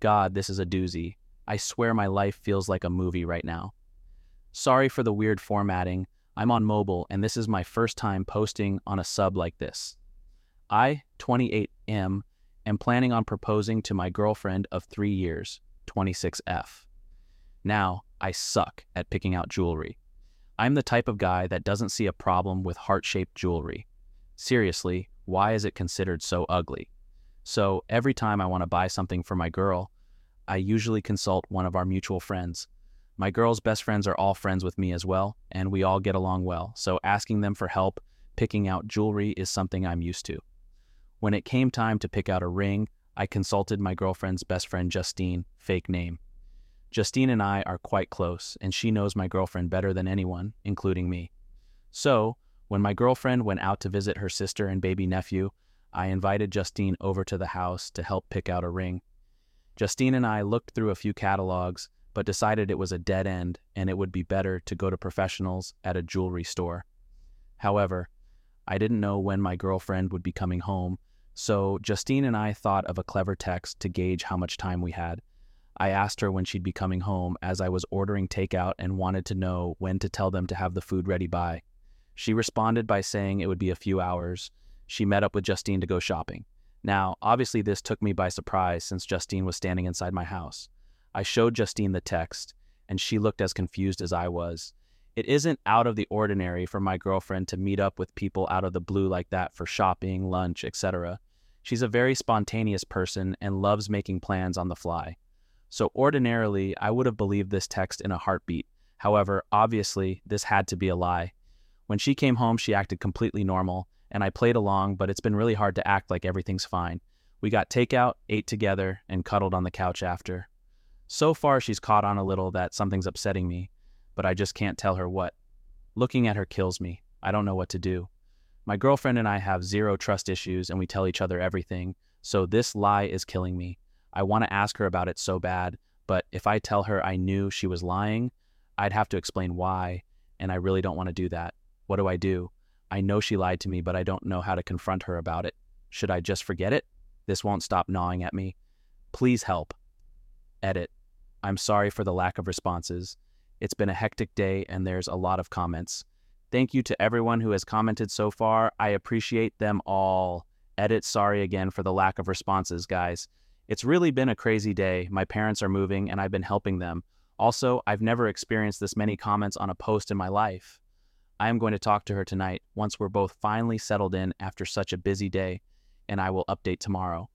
God, this is a doozy. I swear my life feels like a movie right now. Sorry for the weird formatting. I'm on mobile, and this is my first time posting on a sub like this. I, 28M, am planning on proposing to my girlfriend of three years, 26F. Now, I suck at picking out jewelry. I'm the type of guy that doesn't see a problem with heart shaped jewelry. Seriously, why is it considered so ugly? So, every time I want to buy something for my girl, I usually consult one of our mutual friends. My girl's best friends are all friends with me as well, and we all get along well, so asking them for help picking out jewelry is something I'm used to. When it came time to pick out a ring, I consulted my girlfriend's best friend Justine, fake name. Justine and I are quite close, and she knows my girlfriend better than anyone, including me. So, when my girlfriend went out to visit her sister and baby nephew, I invited Justine over to the house to help pick out a ring. Justine and I looked through a few catalogs, but decided it was a dead end and it would be better to go to professionals at a jewelry store. However, I didn't know when my girlfriend would be coming home, so Justine and I thought of a clever text to gauge how much time we had. I asked her when she'd be coming home as I was ordering takeout and wanted to know when to tell them to have the food ready by. She responded by saying it would be a few hours. She met up with Justine to go shopping. Now, obviously, this took me by surprise since Justine was standing inside my house. I showed Justine the text, and she looked as confused as I was. It isn't out of the ordinary for my girlfriend to meet up with people out of the blue like that for shopping, lunch, etc. She's a very spontaneous person and loves making plans on the fly. So ordinarily, I would have believed this text in a heartbeat. However, obviously, this had to be a lie. When she came home, she acted completely normal, and I played along, but it's been really hard to act like everything's fine. We got takeout, ate together, and cuddled on the couch after. So far, she's caught on a little that something's upsetting me, but I just can't tell her what. Looking at her kills me. I don't know what to do. My girlfriend and I have zero trust issues and we tell each other everything, so this lie is killing me. I want to ask her about it so bad, but if I tell her I knew she was lying, I'd have to explain why, and I really don't want to do that. What do I do? I know she lied to me, but I don't know how to confront her about it. Should I just forget it? This won't stop gnawing at me. Please help. Edit. I'm sorry for the lack of responses. It's been a hectic day and there's a lot of comments. Thank you to everyone who has commented so far. I appreciate them all. Edit sorry again for the lack of responses, guys. It's really been a crazy day. My parents are moving and I've been helping them. Also, I've never experienced this many comments on a post in my life. I am going to talk to her tonight once we're both finally settled in after such a busy day, and I will update tomorrow.